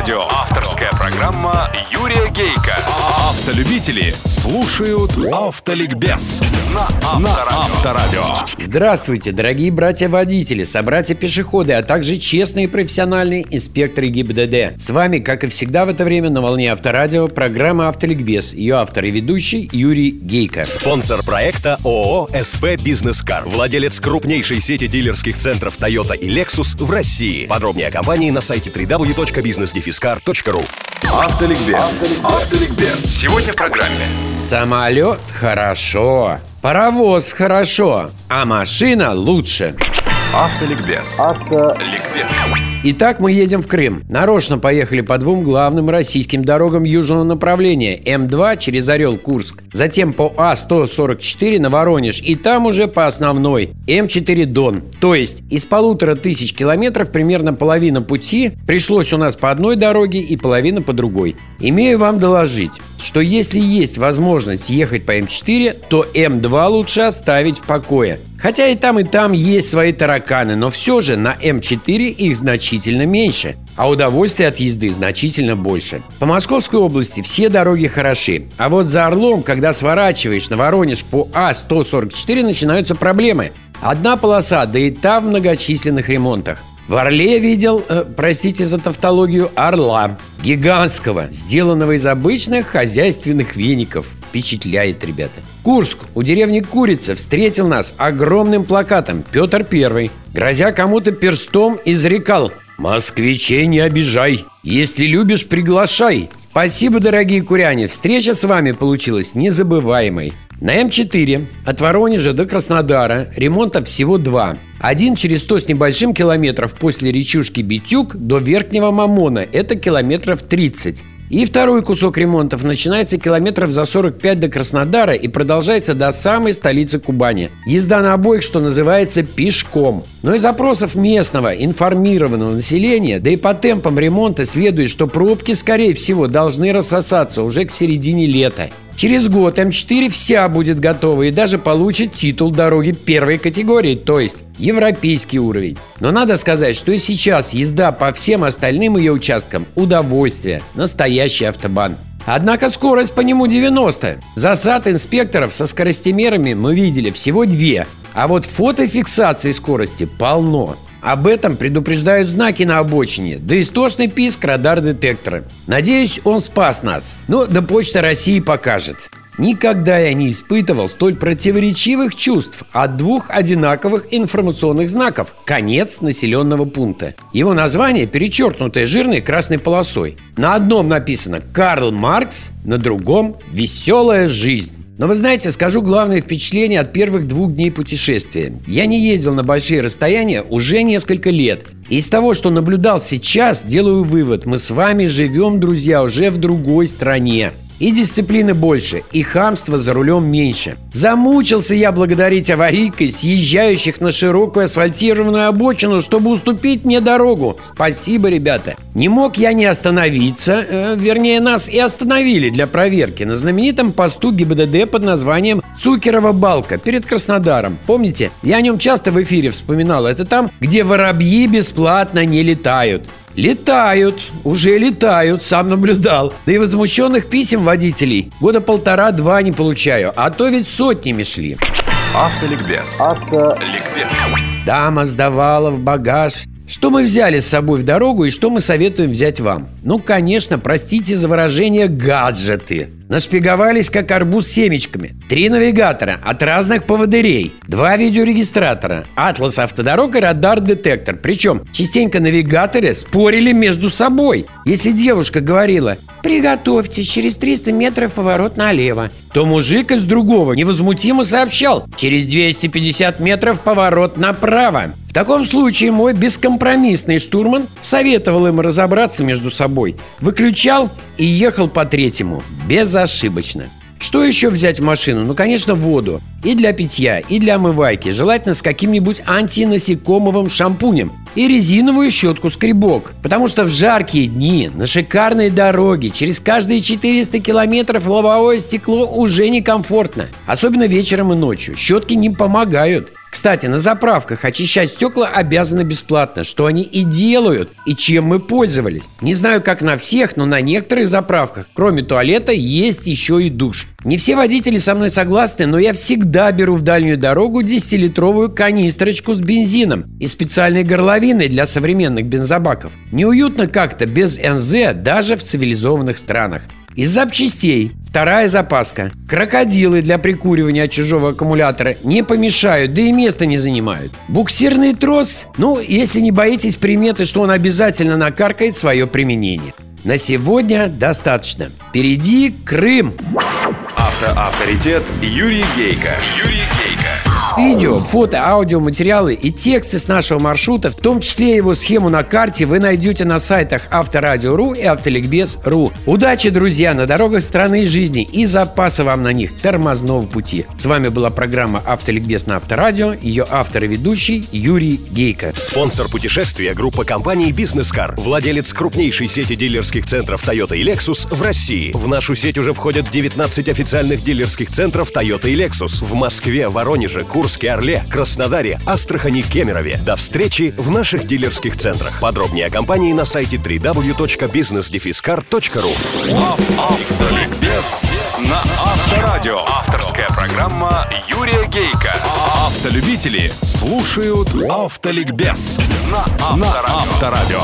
Авторадио. Авторская программа Юрия Гейка. Автолюбители слушают Автоликбез на Авторадио. Здравствуйте, дорогие братья-водители, собратья-пешеходы, а также честные профессиональные инспекторы ГИБДД. С вами, как и всегда в это время, на волне Авторадио, программа «Автоликбез». Ее автор и ведущий Юрий Гейко. Спонсор проекта ООО «СП Бизнес Кар». Владелец крупнейшей сети дилерских центров Toyota и Lexus в России. Подробнее о компании на сайте www.businessdefiscar.ru Автоликбез. Автоликбез. Сегодня в программе. Самолет хорошо, паровоз хорошо, а машина лучше. Автоликбез. Автоликбез. Итак, мы едем в Крым. Нарочно поехали по двум главным российским дорогам южного направления. М2 через Орел-Курск. Затем по А-144 на Воронеж. И там уже по основной. М4 Дон. То есть из полутора тысяч километров примерно половина пути пришлось у нас по одной дороге и половина по другой. Имею вам доложить, что если есть возможность ехать по М4, то М2 лучше оставить в покое. Хотя и там, и там есть свои тараканы, но все же на М4 их значительно меньше, а удовольствие от езды значительно больше. По Московской области все дороги хороши, а вот за Орлом, когда сворачиваешь на Воронеж по А-144, начинаются проблемы. Одна полоса, да и та в многочисленных ремонтах. В Орле видел, э, простите за тавтологию, орла. Гигантского, сделанного из обычных хозяйственных веников. Впечатляет, ребята. Курск у деревни Курица встретил нас огромным плакатом Петр Первый, грозя кому-то перстом, изрекал «Москвичей не обижай! Если любишь, приглашай!» Спасибо, дорогие куряне! Встреча с вами получилась незабываемой. На М4 от Воронежа до Краснодара ремонта всего два. Один через 100 с небольшим километров после речушки Битюк до Верхнего Мамона. Это километров 30. И второй кусок ремонтов начинается километров за 45 до Краснодара и продолжается до самой столицы Кубани. Езда на обоих, что называется, пешком. Но из запросов местного информированного населения, да и по темпам ремонта следует, что пробки, скорее всего, должны рассосаться уже к середине лета. Через год М4 вся будет готова и даже получит титул дороги первой категории, то есть европейский уровень. Но надо сказать, что и сейчас езда по всем остальным ее участкам – удовольствие, настоящий автобан. Однако скорость по нему 90. Засад инспекторов со скоростимерами мы видели всего две, а вот фотофиксации скорости полно. Об этом предупреждают знаки на обочине, да истошный писк радар-детектора. Надеюсь, он спас нас. Но да Почта России покажет. Никогда я не испытывал столь противоречивых чувств от двух одинаковых информационных знаков «Конец населенного пункта». Его название перечеркнутое жирной красной полосой. На одном написано «Карл Маркс», на другом «Веселая жизнь». Но вы знаете, скажу главное впечатление от первых двух дней путешествия. Я не ездил на большие расстояния уже несколько лет. Из того, что наблюдал сейчас, делаю вывод. Мы с вами живем, друзья, уже в другой стране. И дисциплины больше, и хамства за рулем меньше. Замучился я благодарить аварийкой съезжающих на широкую асфальтированную обочину, чтобы уступить мне дорогу. Спасибо, ребята. Не мог я не остановиться, э, вернее, нас и остановили для проверки на знаменитом посту ГИБДД под названием Цукерова балка перед Краснодаром. Помните? Я о нем часто в эфире вспоминал. Это там, где воробьи бесплатно не летают. Летают, уже летают, сам наблюдал. Да и возмущенных писем водителей года полтора-два не получаю, а то ведь сотнями шли. Автоликбез. Автоликбез. Дама сдавала в багаж что мы взяли с собой в дорогу и что мы советуем взять вам? Ну, конечно, простите за выражение «гаджеты». Нашпиговались, как арбуз семечками. Три навигатора от разных поводырей. Два видеорегистратора. Атлас автодорог и радар-детектор. Причем частенько навигаторы спорили между собой. Если девушка говорила «Приготовьтесь, через 300 метров поворот налево», то мужик из другого невозмутимо сообщал «Через 250 метров поворот направо». В таком случае мой бескомпромиссный штурман советовал им разобраться между собой, выключал и ехал по третьему, безошибочно. Что еще взять в машину? Ну, конечно, воду. И для питья, и для омывайки. Желательно с каким-нибудь антинасекомовым шампунем. И резиновую щетку-скребок. Потому что в жаркие дни на шикарной дороге через каждые 400 километров лобовое стекло уже некомфортно. Особенно вечером и ночью. Щетки не помогают. Кстати, на заправках очищать стекла обязаны бесплатно, что они и делают, и чем мы пользовались. Не знаю, как на всех, но на некоторых заправках, кроме туалета, есть еще и душ. Не все водители со мной согласны, но я всегда беру в дальнюю дорогу 10-литровую канистрочку с бензином и специальной горловиной для современных бензобаков. Неуютно как-то без НЗ даже в цивилизованных странах. Из запчастей Вторая запаска. Крокодилы для прикуривания от чужого аккумулятора не помешают, да и места не занимают. Буксирный трос, ну, если не боитесь приметы, что он обязательно накаркает свое применение. На сегодня достаточно. Впереди Крым. Автоавторитет Юрий Гейко. Юрий Видео, фото, аудиоматериалы и тексты с нашего маршрута, в том числе его схему на карте, вы найдете на сайтах Авторадио.ру и Автоликбез.ру. Удачи, друзья, на дорогах страны и жизни и запаса вам на них тормозного пути. С вами была программа Автоликбез на Авторадио, ее автор и ведущий Юрий Гейко. Спонсор путешествия группа компаний Бизнес-Кар, владелец крупнейшей сети дилерских центров Toyota и Lexus в России. В нашу сеть уже входят 19 официальных дилерских центров Toyota и Lexus в Москве, Воронеже, Курске, Курске, Орле, Краснодаре, Астрахани, Кемерове. До встречи в наших дилерских центрах. Подробнее о компании на сайте www.businessdefiscar.ru Автоликбез на Авторадио. Авторская программа Юрия Гейка. Автолюбители слушают Автоликбез на Авторадио.